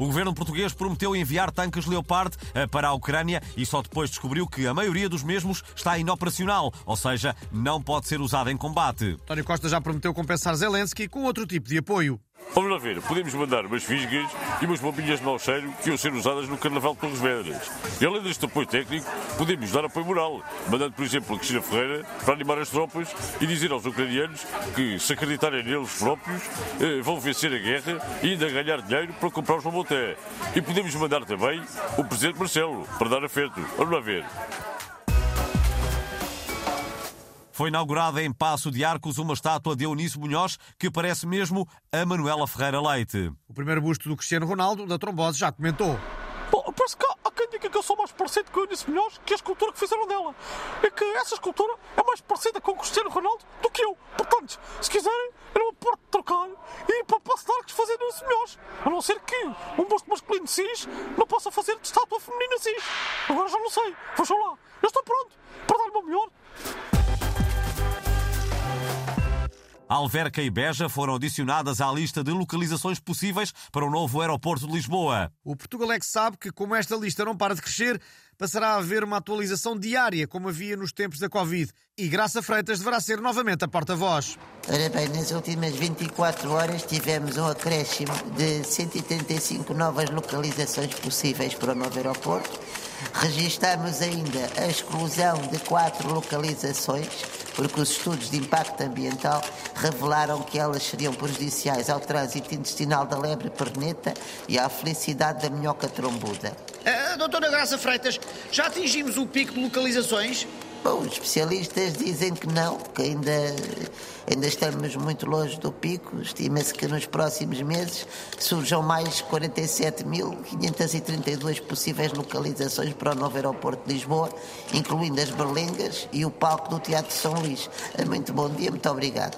O governo português prometeu enviar tanques Leopard eh, para a Ucrânia e só depois descobriu que a maioria dos mesmos está inoperacional, ou seja, não pode ser usado em combate. António Costa já prometeu compensar Zelensky com outro tipo de apoio. Vamos lá ver, podemos mandar umas fisgas e umas bombinhas de mau cheiro que iam ser usadas no Carnaval de Torres Vedras. E além deste apoio técnico, podemos dar apoio moral, mandando, por exemplo, a Cristina Ferreira para animar as tropas e dizer aos ucranianos que, se acreditarem neles próprios, eh, vão vencer a guerra e ainda ganhar dinheiro para comprar os Mamoté. E podemos mandar também o Presidente Marcelo para dar afeto. Vamos lá ver. Foi inaugurada em Passo de Arcos uma estátua de Eunice Munhoz que parece mesmo a Manuela Ferreira Leite. O primeiro busto do Cristiano Ronaldo, da trombose, já comentou. Bom, parece que há quem diga que eu sou mais parecido com a Eunice Munhoz que a escultura que fizeram dela. É que essa escultura é mais parecida com o Cristiano Ronaldo do que eu. Portanto, se quiserem, eu não porto de trocar e ir para Passo de Arcos fazer Eunice Munhoz. A não ser que um busto masculino cis não possa fazer de estátua feminina cis. Agora já não sei. Vejam lá. Eu estou pronto para dar o meu melhor. Alverca e Beja foram adicionadas à lista de localizações possíveis para o novo aeroporto de Lisboa. O Portugalex sabe que, como esta lista não para de crescer, passará a haver uma atualização diária, como havia nos tempos da Covid. E Graça Freitas deverá ser novamente a porta-voz. Ora bem, nas últimas 24 horas tivemos um acréscimo de 135 novas localizações possíveis para o novo aeroporto. Registamos ainda a exclusão de quatro localizações, porque os estudos de impacto ambiental revelaram que elas seriam prejudiciais ao trânsito intestinal da lebre perneta e à felicidade da minhoca trombuda. Uh, doutora Graça Freitas, já atingimos o pico de localizações? Bom, os especialistas dizem que não, que ainda, ainda estamos muito longe do pico. Estima-se que nos próximos meses surjam mais 47.532 possíveis localizações para o novo aeroporto de Lisboa, incluindo as berlengas e o palco do Teatro São Luís. Muito bom dia, muito obrigado.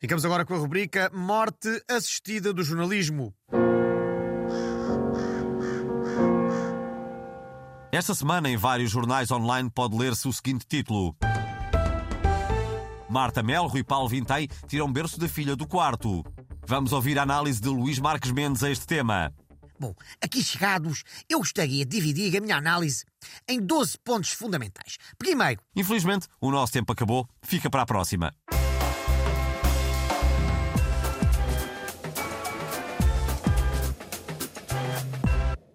Ficamos agora com a rubrica Morte Assistida do Jornalismo. Esta semana, em vários jornais online, pode ler-se o seguinte título: Marta Melro e Paulo Vintém tiram berço da filha do quarto. Vamos ouvir a análise de Luís Marques Mendes a este tema. Bom, aqui chegados, eu gostaria de dividir a minha análise em 12 pontos fundamentais. Primeiro, Infelizmente, o nosso tempo acabou. Fica para a próxima.